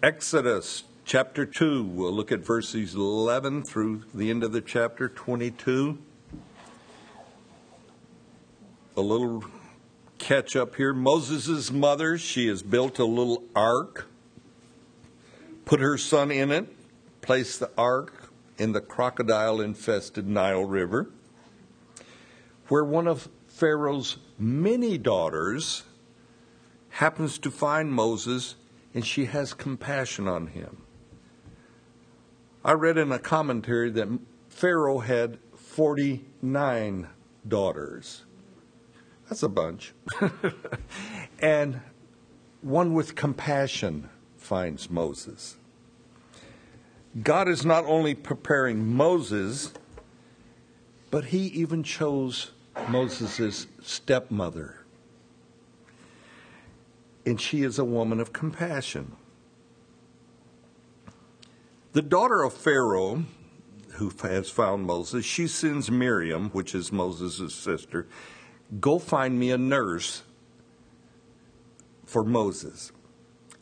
Exodus chapter 2. We'll look at verses 11 through the end of the chapter 22. A little catch up here. Moses' mother, she has built a little ark, put her son in it, placed the ark in the crocodile infested Nile River, where one of Pharaoh's many daughters happens to find Moses and she has compassion on him. I read in a commentary that Pharaoh had 49 daughters. That's a bunch. and one with compassion finds Moses. God is not only preparing Moses, but he even chose Moses' stepmother and she is a woman of compassion. The daughter of Pharaoh, who has found Moses, she sends Miriam, which is Moses' sister, go find me a nurse for Moses.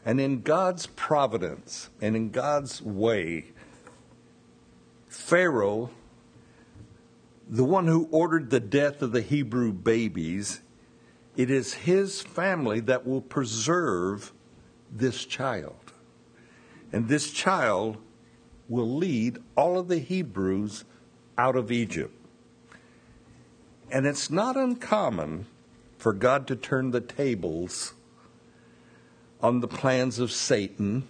And in God's providence and in God's way, Pharaoh, the one who ordered the death of the Hebrew babies, it is his family that will preserve this child. And this child will lead all of the Hebrews out of Egypt. And it's not uncommon for God to turn the tables on the plans of Satan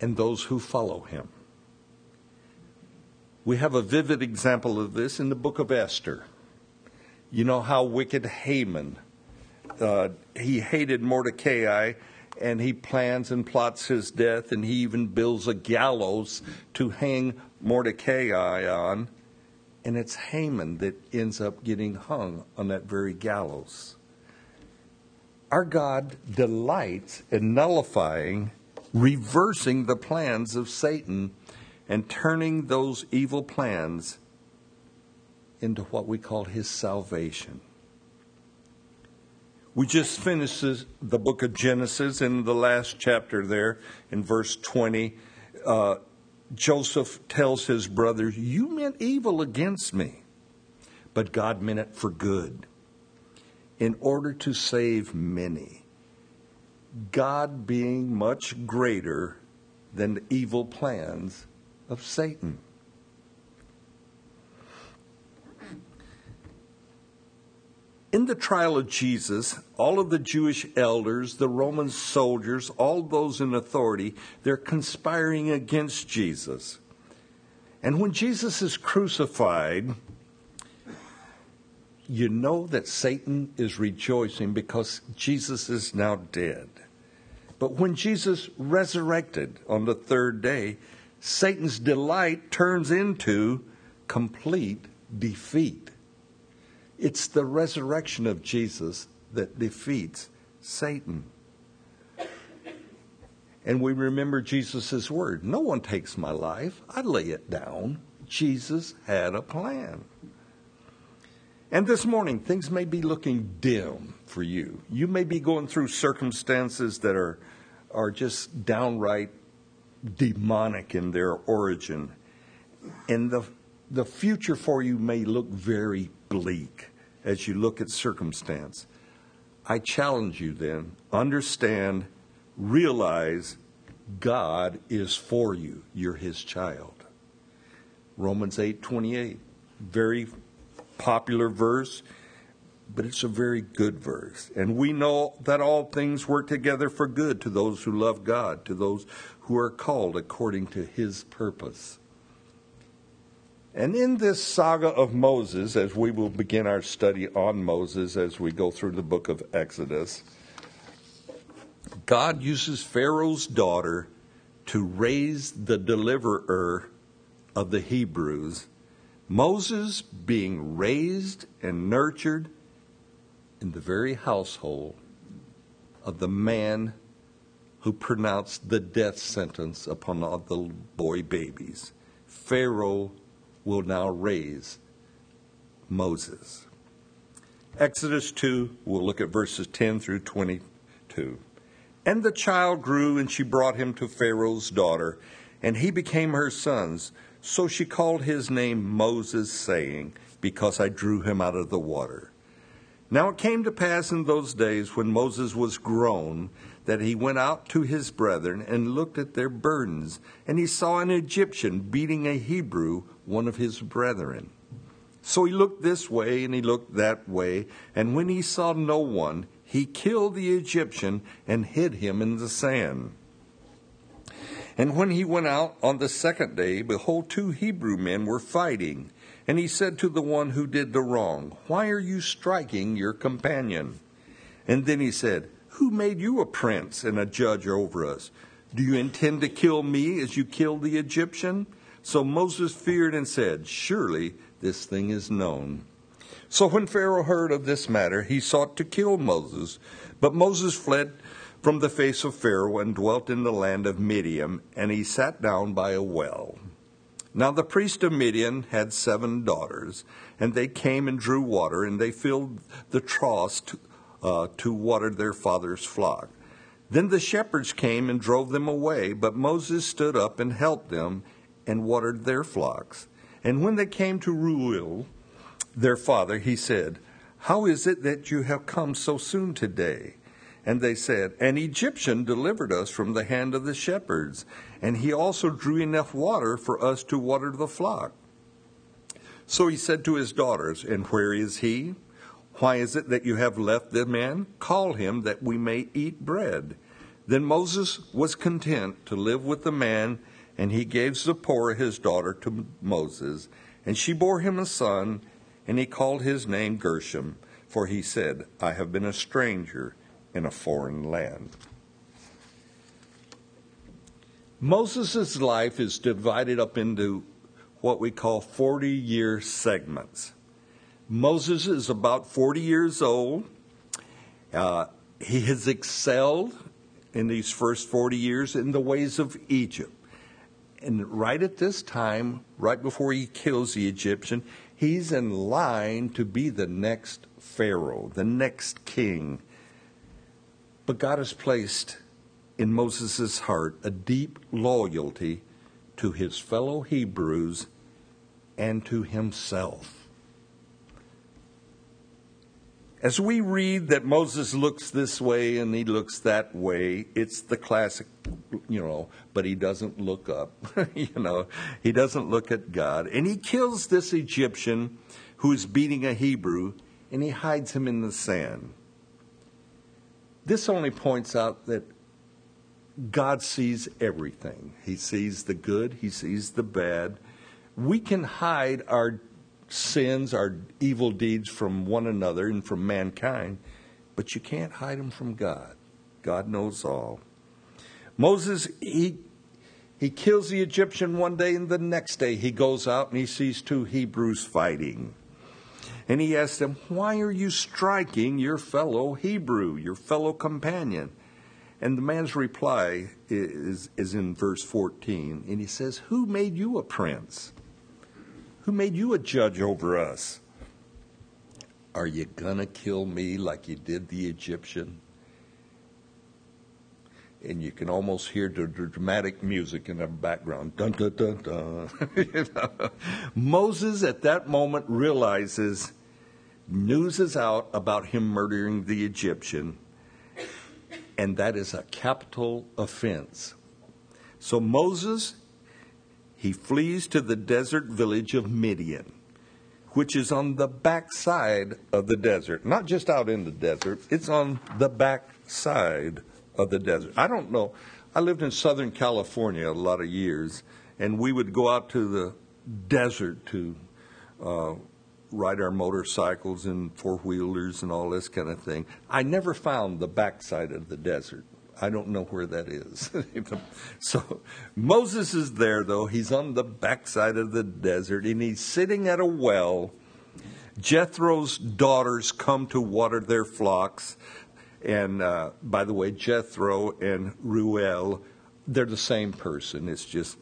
and those who follow him. We have a vivid example of this in the book of Esther. You know how wicked Haman, uh, he hated Mordecai and he plans and plots his death and he even builds a gallows to hang Mordecai on. And it's Haman that ends up getting hung on that very gallows. Our God delights in nullifying, reversing the plans of Satan, and turning those evil plans into what we call his salvation. We just finished the book of Genesis in the last chapter there in verse 20. Uh, Joseph tells his brothers, You meant evil against me, but God meant it for good in order to save many. God being much greater than the evil plans of Satan. In the trial of Jesus, all of the Jewish elders, the Roman soldiers, all those in authority, they're conspiring against Jesus. And when Jesus is crucified, you know that Satan is rejoicing because Jesus is now dead. But when Jesus resurrected on the third day, Satan's delight turns into complete defeat. It's the resurrection of Jesus that defeats Satan. And we remember Jesus' word No one takes my life, I lay it down. Jesus had a plan. And this morning, things may be looking dim for you. You may be going through circumstances that are, are just downright demonic in their origin. And the, the future for you may look very bleak as you look at circumstance. I challenge you then, understand, realize God is for you. You're his child. Romans 8:28. Very popular verse, but it's a very good verse. And we know that all things work together for good to those who love God, to those who are called according to his purpose. And in this saga of Moses, as we will begin our study on Moses as we go through the book of Exodus, God uses Pharaoh's daughter to raise the deliverer of the Hebrews. Moses being raised and nurtured in the very household of the man who pronounced the death sentence upon all the boy babies. Pharaoh will now raise Moses. Exodus 2, we'll look at verses 10 through 22. And the child grew, and she brought him to Pharaoh's daughter, and he became her son's. So she called his name Moses, saying, Because I drew him out of the water. Now it came to pass in those days when Moses was grown that he went out to his brethren and looked at their burdens, and he saw an Egyptian beating a Hebrew, one of his brethren. So he looked this way and he looked that way, and when he saw no one, he killed the Egyptian and hid him in the sand. And when he went out on the second day, behold, two Hebrew men were fighting. And he said to the one who did the wrong, Why are you striking your companion? And then he said, Who made you a prince and a judge over us? Do you intend to kill me as you killed the Egyptian? So Moses feared and said, Surely this thing is known. So when Pharaoh heard of this matter, he sought to kill Moses. But Moses fled from the face of Pharaoh and dwelt in the land of Midian, and he sat down by a well. Now the priest of Midian had seven daughters, and they came and drew water, and they filled the troughs uh, to water their father's flock. Then the shepherds came and drove them away, but Moses stood up and helped them and watered their flocks. And when they came to Reuel, their father, he said, How is it that you have come so soon today? And they said, An Egyptian delivered us from the hand of the shepherds, and he also drew enough water for us to water the flock. So he said to his daughters, And where is he? Why is it that you have left the man? Call him that we may eat bread. Then Moses was content to live with the man, and he gave Zipporah his daughter to Moses, and she bore him a son, and he called his name Gershom, for he said, I have been a stranger in a foreign land. Moses' life is divided up into what we call 40 year segments. Moses is about 40 years old. Uh, he has excelled in these first 40 years in the ways of Egypt. And right at this time, right before he kills the Egyptian, he's in line to be the next Pharaoh, the next king but God has placed in Moses' heart a deep loyalty to his fellow Hebrews and to himself. As we read that Moses looks this way and he looks that way, it's the classic, you know, but he doesn't look up. you know, he doesn't look at God. And he kills this Egyptian who is beating a Hebrew and he hides him in the sand. This only points out that God sees everything. He sees the good, He sees the bad. We can hide our sins, our evil deeds from one another and from mankind, but you can't hide them from God. God knows all. Moses, he, he kills the Egyptian one day, and the next day he goes out and he sees two Hebrews fighting. And he asks them, Why are you striking your fellow Hebrew, your fellow companion? And the man's reply is, is in verse 14. And he says, Who made you a prince? Who made you a judge over us? Are you going to kill me like you did the Egyptian? and you can almost hear the dramatic music in the background. Dun, dun, dun, dun. you know? Moses at that moment realizes news is out about him murdering the Egyptian, and that is a capital offense. So Moses, he flees to the desert village of Midian, which is on the backside of the desert. Not just out in the desert, it's on the backside of the desert. I don't know. I lived in Southern California a lot of years, and we would go out to the desert to uh, ride our motorcycles and four wheelers and all this kind of thing. I never found the backside of the desert. I don't know where that is. so Moses is there, though. He's on the backside of the desert, and he's sitting at a well. Jethro's daughters come to water their flocks. And uh, by the way, Jethro and Reuel, they're the same person. It's just,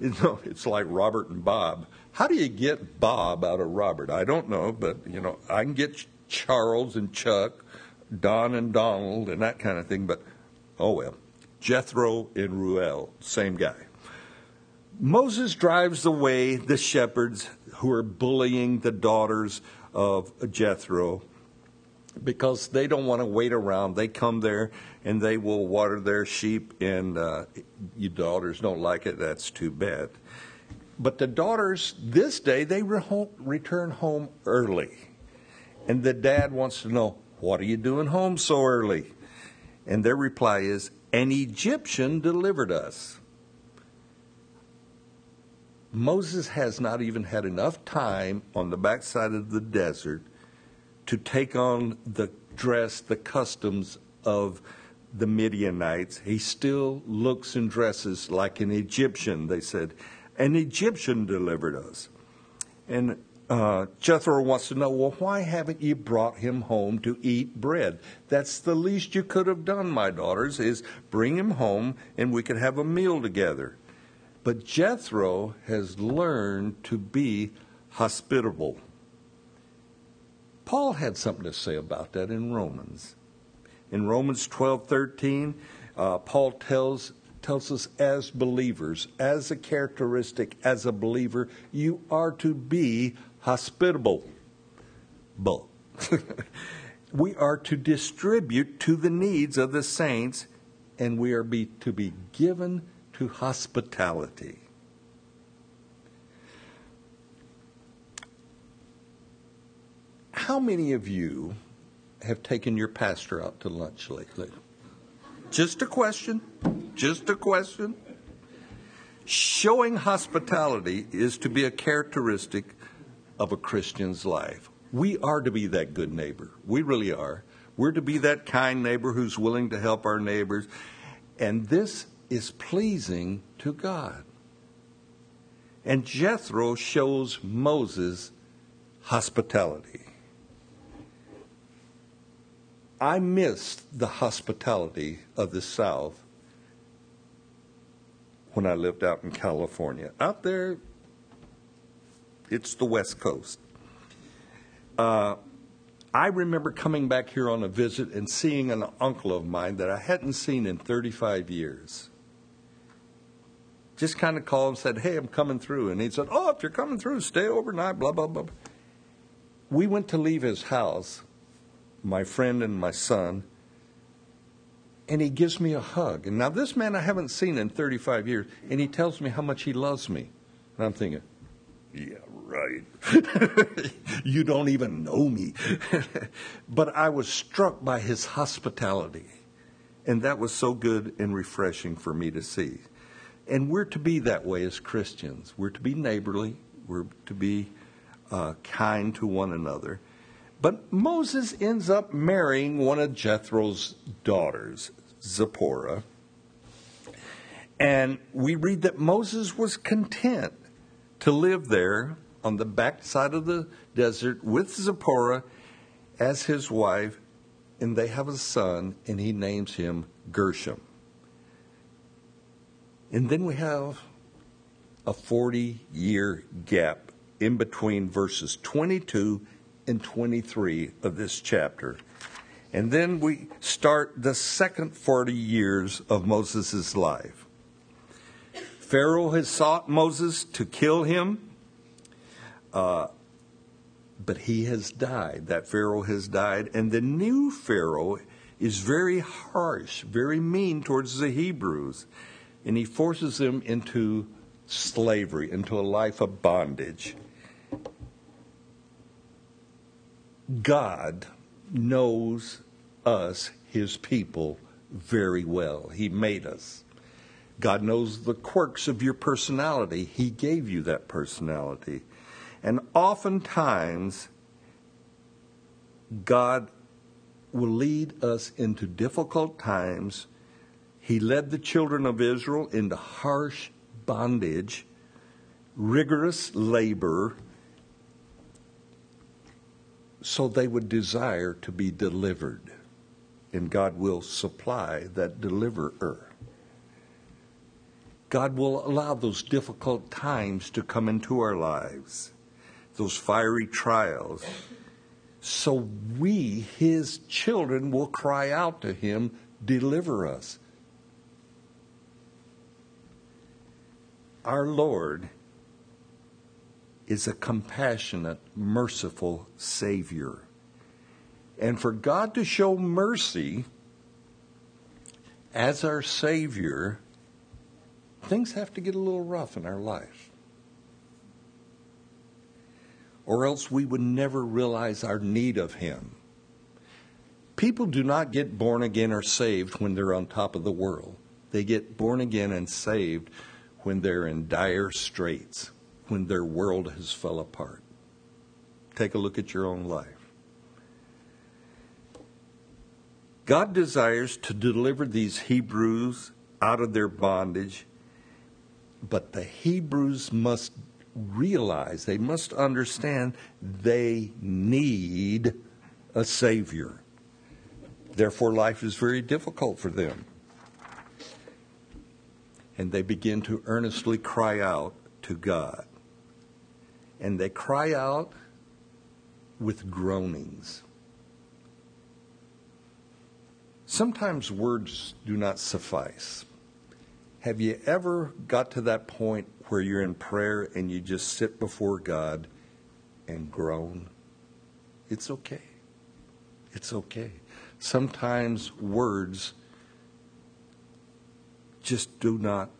you know, it's like Robert and Bob. How do you get Bob out of Robert? I don't know, but you know, I can get Charles and Chuck, Don and Donald, and that kind of thing. But Oh well. Jethro and Reuel, same guy. Moses drives away the shepherds who are bullying the daughters of Jethro because they don't want to wait around. They come there and they will water their sheep, and uh, you daughters don't like it. That's too bad. But the daughters, this day, they re- return home early. And the dad wants to know, What are you doing home so early? And their reply is, An Egyptian delivered us. Moses has not even had enough time on the backside of the desert to take on the dress, the customs of the Midianites. He still looks and dresses like an Egyptian, they said. An Egyptian delivered us. And uh, Jethro wants to know, well, why haven't you brought him home to eat bread? That's the least you could have done, my daughters, is bring him home and we could have a meal together. But Jethro has learned to be hospitable. Paul had something to say about that in Romans. In Romans 12:13, uh, Paul tells tells us as believers, as a characteristic, as a believer, you are to be hospitable. we are to distribute to the needs of the saints, and we are be, to be given to hospitality. How many of you have taken your pastor out to lunch lately? Just a question. Just a question. Showing hospitality is to be a characteristic of a Christian's life. We are to be that good neighbor. We really are. We're to be that kind neighbor who's willing to help our neighbors. And this is pleasing to God. And Jethro shows Moses hospitality. I missed the hospitality of the South when I lived out in California. Out there, it's the West Coast. Uh, I remember coming back here on a visit and seeing an uncle of mine that I hadn't seen in 35 years. Just kind of called and said, Hey, I'm coming through. And he said, Oh, if you're coming through, stay overnight, blah, blah, blah. We went to leave his house my friend and my son, and he gives me a hug. And now, this man I haven't seen in 35 years, and he tells me how much he loves me. And I'm thinking, yeah, right. you don't even know me. but I was struck by his hospitality. And that was so good and refreshing for me to see. And we're to be that way as Christians. We're to be neighborly, we're to be uh, kind to one another. But Moses ends up marrying one of Jethro's daughters, Zipporah. And we read that Moses was content to live there on the backside of the desert with Zipporah as his wife, and they have a son, and he names him Gershom. And then we have a 40 year gap in between verses 22 and 23 of this chapter. And then we start the second 40 years of Moses' life. Pharaoh has sought Moses to kill him, uh, but he has died. That Pharaoh has died. And the new Pharaoh is very harsh, very mean towards the Hebrews. And he forces them into slavery, into a life of bondage. God knows us, his people, very well. He made us. God knows the quirks of your personality. He gave you that personality. And oftentimes, God will lead us into difficult times. He led the children of Israel into harsh bondage, rigorous labor, so they would desire to be delivered. And God will supply that deliverer. God will allow those difficult times to come into our lives, those fiery trials, so we, His children, will cry out to Him, Deliver us. Our Lord is a compassionate, merciful Savior. And for God to show mercy as our Savior, things have to get a little rough in our life. Or else we would never realize our need of Him. People do not get born again or saved when they're on top of the world. They get born again and saved when they're in dire straits, when their world has fell apart. Take a look at your own life. God desires to deliver these Hebrews out of their bondage, but the Hebrews must realize, they must understand they need a Savior. Therefore, life is very difficult for them. And they begin to earnestly cry out to God. And they cry out with groanings. Sometimes words do not suffice. Have you ever got to that point where you're in prayer and you just sit before God and groan? It's okay. It's okay. Sometimes words just do not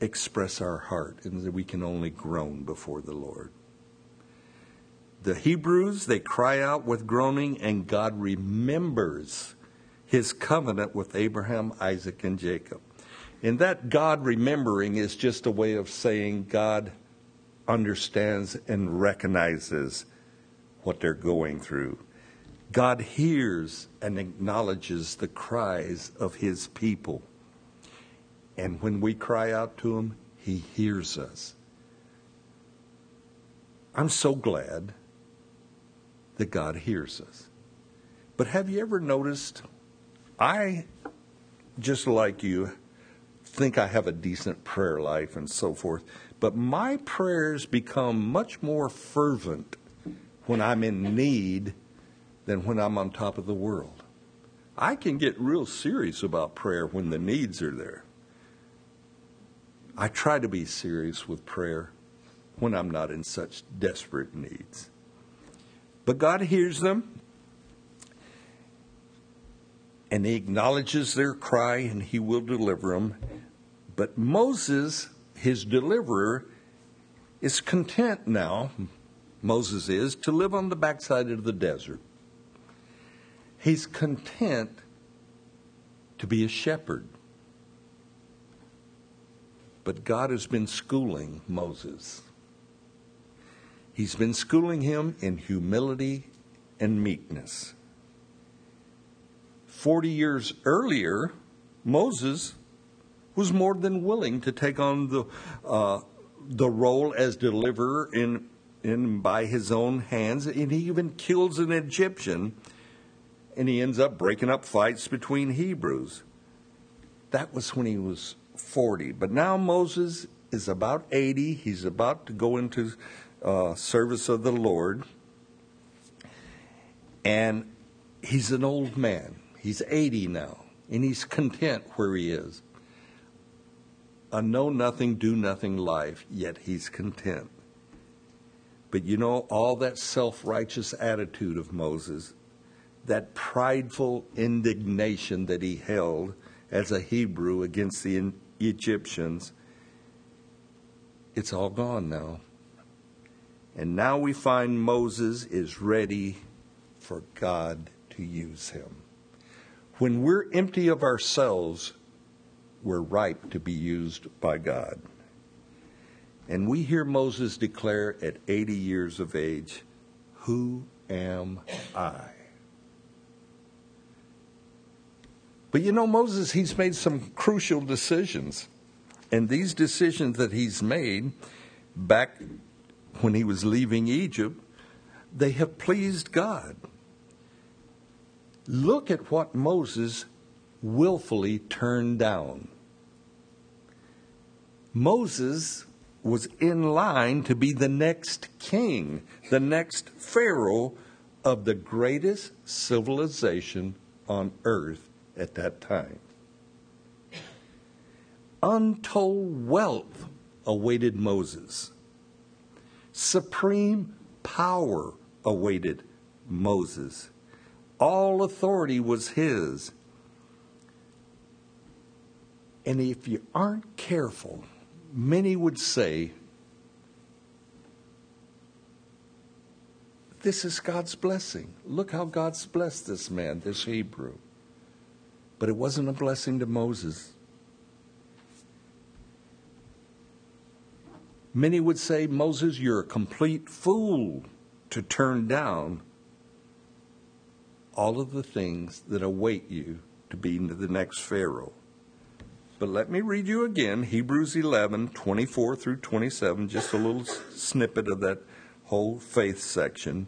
express our heart, and that we can only groan before the Lord. The Hebrews, they cry out with groaning, and God remembers his covenant with Abraham, Isaac, and Jacob. And that God remembering is just a way of saying God understands and recognizes what they're going through. God hears and acknowledges the cries of his people. And when we cry out to him, he hears us. I'm so glad that God hears us. But have you ever noticed? I, just like you, think I have a decent prayer life and so forth, but my prayers become much more fervent when I'm in need than when I'm on top of the world. I can get real serious about prayer when the needs are there. I try to be serious with prayer when I'm not in such desperate needs. But God hears them, and He acknowledges their cry, and He will deliver them. But Moses, his deliverer, is content now, Moses is, to live on the backside of the desert. He's content to be a shepherd. But God has been schooling Moses. He's been schooling him in humility and meekness. Forty years earlier, Moses was more than willing to take on the, uh, the role as deliverer in, in, by his own hands, and he even kills an Egyptian and he ends up breaking up fights between Hebrews. That was when he was 40. But now Moses is about 80. He's about to go into uh, service of the Lord. And he's an old man. He's 80 now. And he's content where he is. A know nothing, do nothing life, yet he's content. But you know, all that self righteous attitude of Moses that prideful indignation that he held as a Hebrew against the Egyptians, it's all gone now. And now we find Moses is ready for God to use him. When we're empty of ourselves, we're ripe to be used by God. And we hear Moses declare at 80 years of age, Who am I? But you know, Moses, he's made some crucial decisions. And these decisions that he's made back when he was leaving Egypt, they have pleased God. Look at what Moses willfully turned down. Moses was in line to be the next king, the next Pharaoh of the greatest civilization on earth at that time. Untold wealth awaited Moses. Supreme power awaited Moses. All authority was his. And if you aren't careful, many would say, This is God's blessing. Look how God's blessed this man, this Hebrew. But it wasn't a blessing to Moses. Many would say, Moses, you're a complete fool to turn down all of the things that await you to be the next Pharaoh. But let me read you again Hebrews 11 24 through 27, just a little snippet of that whole faith section.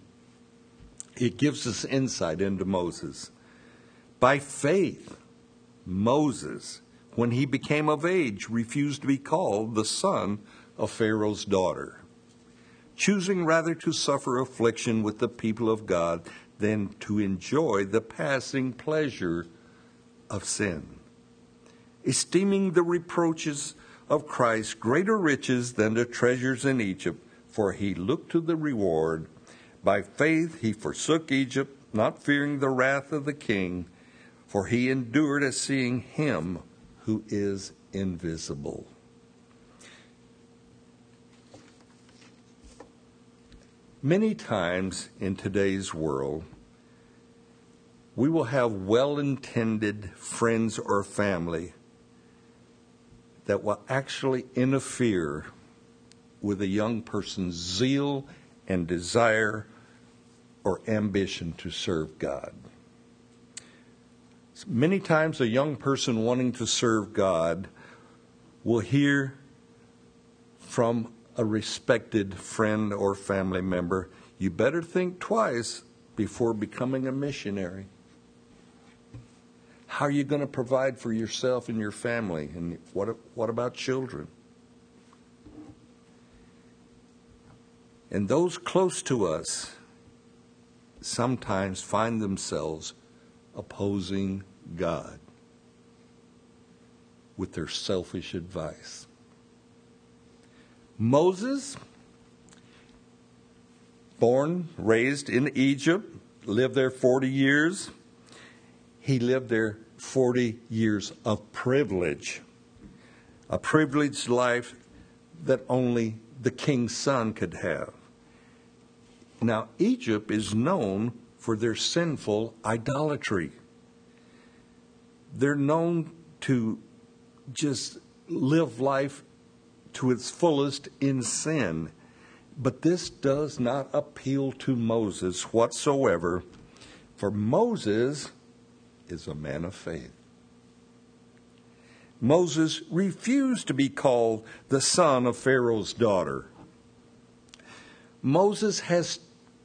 It gives us insight into Moses. By faith, Moses, when he became of age, refused to be called the son of Pharaoh's daughter, choosing rather to suffer affliction with the people of God than to enjoy the passing pleasure of sin, esteeming the reproaches of Christ greater riches than the treasures in Egypt, for he looked to the reward. By faith he forsook Egypt, not fearing the wrath of the king, for he endured as seeing him who is invisible. Many times in today's world, we will have well intended friends or family that will actually interfere with a young person's zeal and desire or ambition to serve God. Many times, a young person wanting to serve God will hear from a respected friend or family member, you better think twice before becoming a missionary. How are you going to provide for yourself and your family? And what, what about children? And those close to us sometimes find themselves opposing God with their selfish advice. Moses, born, raised in Egypt, lived there 40 years. He lived there 40 years of privilege, a privileged life that only the king's son could have. Now, Egypt is known for their sinful idolatry. They're known to just live life to its fullest in sin. But this does not appeal to Moses whatsoever, for Moses is a man of faith. Moses refused to be called the son of Pharaoh's daughter. Moses has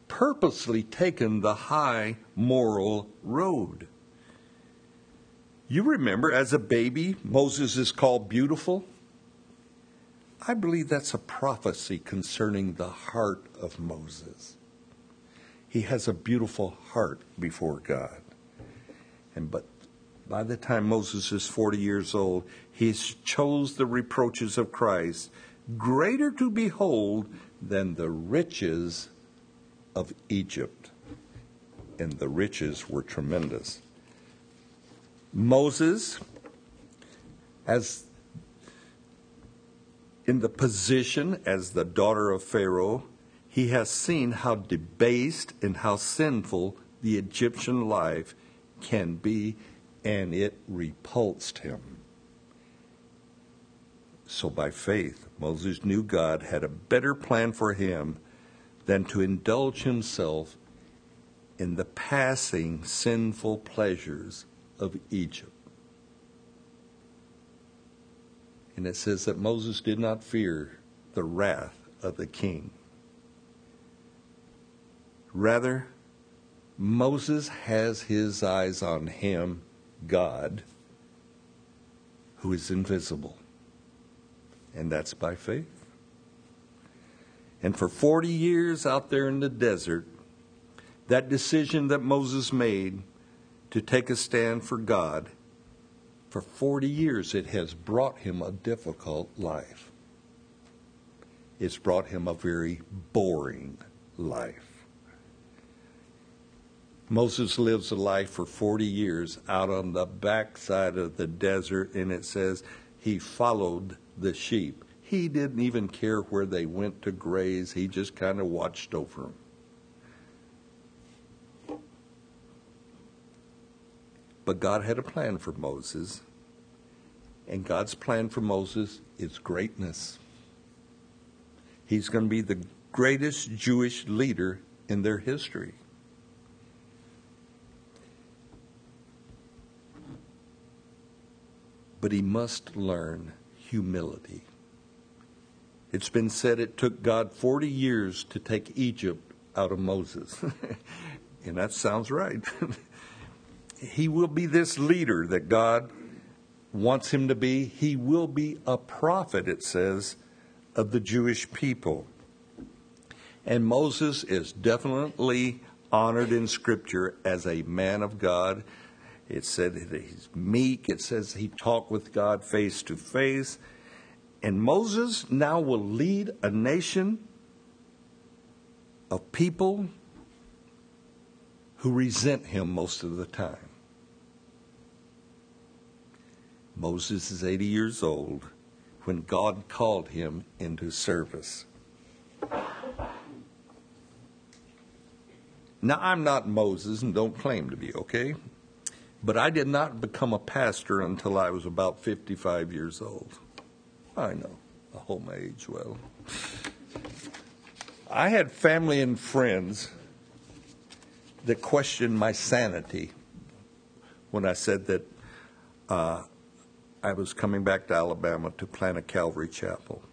purposely taken the high moral road. You remember, as a baby, Moses is called beautiful. I believe that's a prophecy concerning the heart of Moses. He has a beautiful heart before God. And but by the time Moses is 40 years old, he chose the reproaches of Christ greater to behold than the riches of Egypt. And the riches were tremendous. Moses, as in the position as the daughter of Pharaoh, he has seen how debased and how sinful the Egyptian life can be, and it repulsed him. So, by faith, Moses knew God had a better plan for him than to indulge himself in the passing sinful pleasures of Egypt. And it says that Moses did not fear the wrath of the king. Rather, Moses has his eyes on him, God, who is invisible. And that's by faith. And for 40 years out there in the desert, that decision that Moses made to take a stand for God for 40 years, it has brought him a difficult life. it's brought him a very boring life. Moses lives a life for 40 years out on the backside of the desert, and it says he followed the sheep. He didn't even care where they went to graze, he just kind of watched over them. But God had a plan for Moses, and God's plan for Moses is greatness. He's going to be the greatest Jewish leader in their history. But he must learn humility. It's been said it took God 40 years to take Egypt out of Moses. and that sounds right. he will be this leader that God wants him to be. He will be a prophet, it says, of the Jewish people. And Moses is definitely honored in Scripture as a man of God. It said that he's meek. It says he talked with God face to face. And Moses now will lead a nation of people who resent him most of the time. Moses is 80 years old when God called him into service. Now, I'm not Moses and don't claim to be, okay? But I did not become a pastor until I was about 55 years old. I know, I hold my age well. I had family and friends that questioned my sanity when I said that uh, I was coming back to Alabama to plant a Calvary chapel.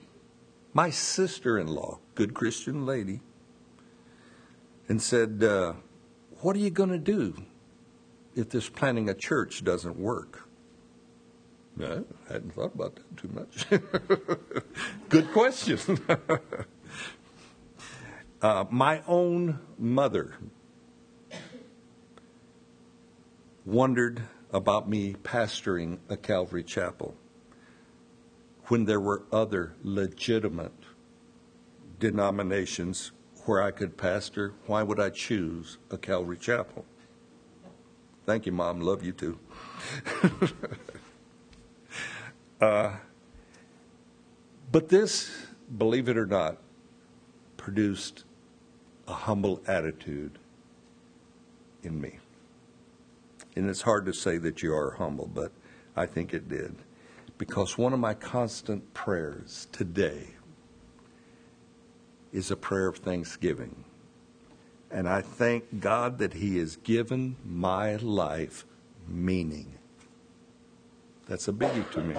My sister in law, good Christian lady, and said, uh, What are you going to do if this planting a church doesn't work? I hadn't thought about that too much. good question. uh, my own mother wondered about me pastoring a Calvary chapel when there were other legitimate denominations where I could pastor, why would I choose a Calvary chapel? Thank you, Mom. Love you too. uh, but this, believe it or not, produced a humble attitude in me. And it's hard to say that you are humble, but I think it did. Because one of my constant prayers today is a prayer of thanksgiving. And I thank God that He has given my life meaning. That's a biggie to me.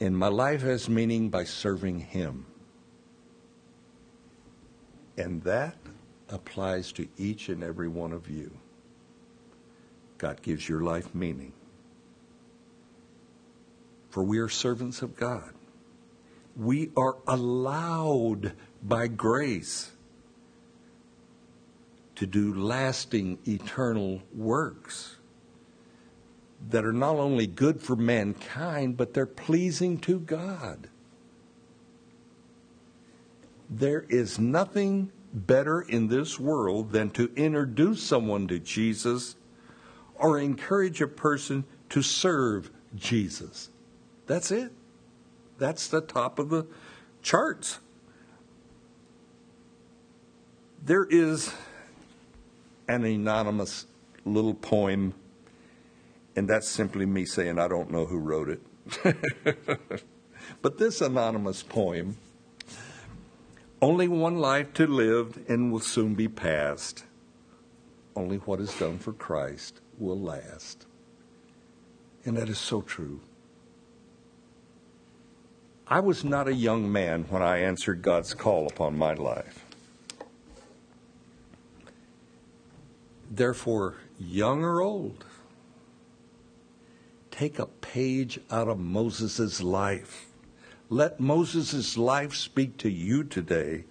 And my life has meaning by serving Him. And that applies to each and every one of you. God gives your life meaning. For we are servants of God we are allowed by grace to do lasting, eternal works that are not only good for mankind, but they're pleasing to God. There is nothing better in this world than to introduce someone to Jesus or encourage a person to serve Jesus. That's it. That's the top of the charts. There is an anonymous little poem, and that's simply me saying I don't know who wrote it. but this anonymous poem only one life to live and will soon be past. Only what is done for Christ will last. And that is so true. I was not a young man when I answered God's call upon my life. Therefore, young or old, take a page out of Moses' life. Let Moses' life speak to you today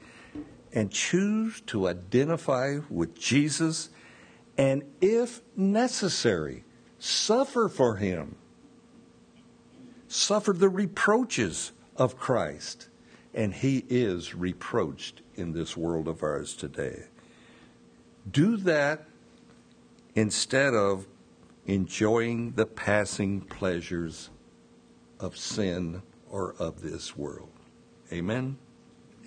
and choose to identify with Jesus and, if necessary, suffer for him. Suffer the reproaches of Christ and he is reproached in this world of ours today. Do that instead of enjoying the passing pleasures of sin or of this world. Amen?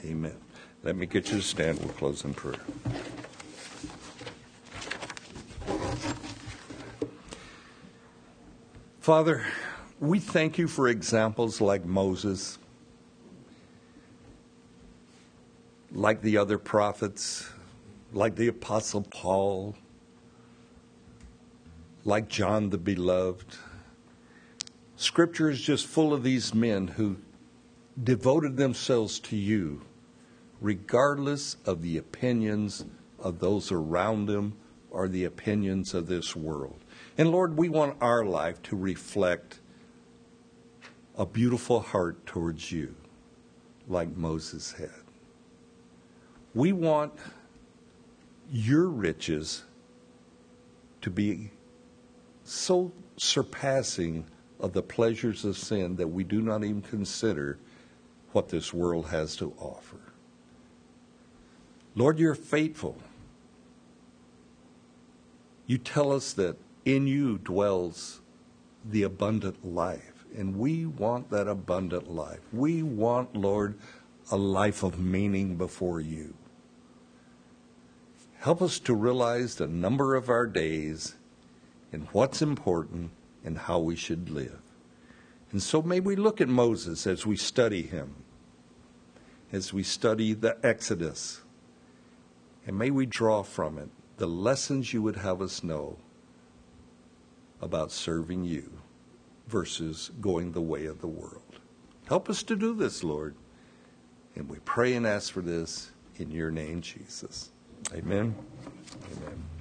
Amen. Let me get you to stand. We'll close in prayer. Father, we thank you for examples like Moses, like the other prophets, like the Apostle Paul, like John the Beloved. Scripture is just full of these men who devoted themselves to you, regardless of the opinions of those around them or the opinions of this world. And Lord, we want our life to reflect a beautiful heart towards you, like Moses had. We want your riches to be so surpassing of the pleasures of sin that we do not even consider what this world has to offer. Lord, you're faithful. You tell us that in you dwells the abundant life, and we want that abundant life. We want, Lord, a life of meaning before you. Help us to realize the number of our days and what's important and how we should live. And so may we look at Moses as we study him, as we study the Exodus, and may we draw from it the lessons you would have us know about serving you versus going the way of the world. Help us to do this, Lord. And we pray and ask for this in your name, Jesus. Amen. Amen.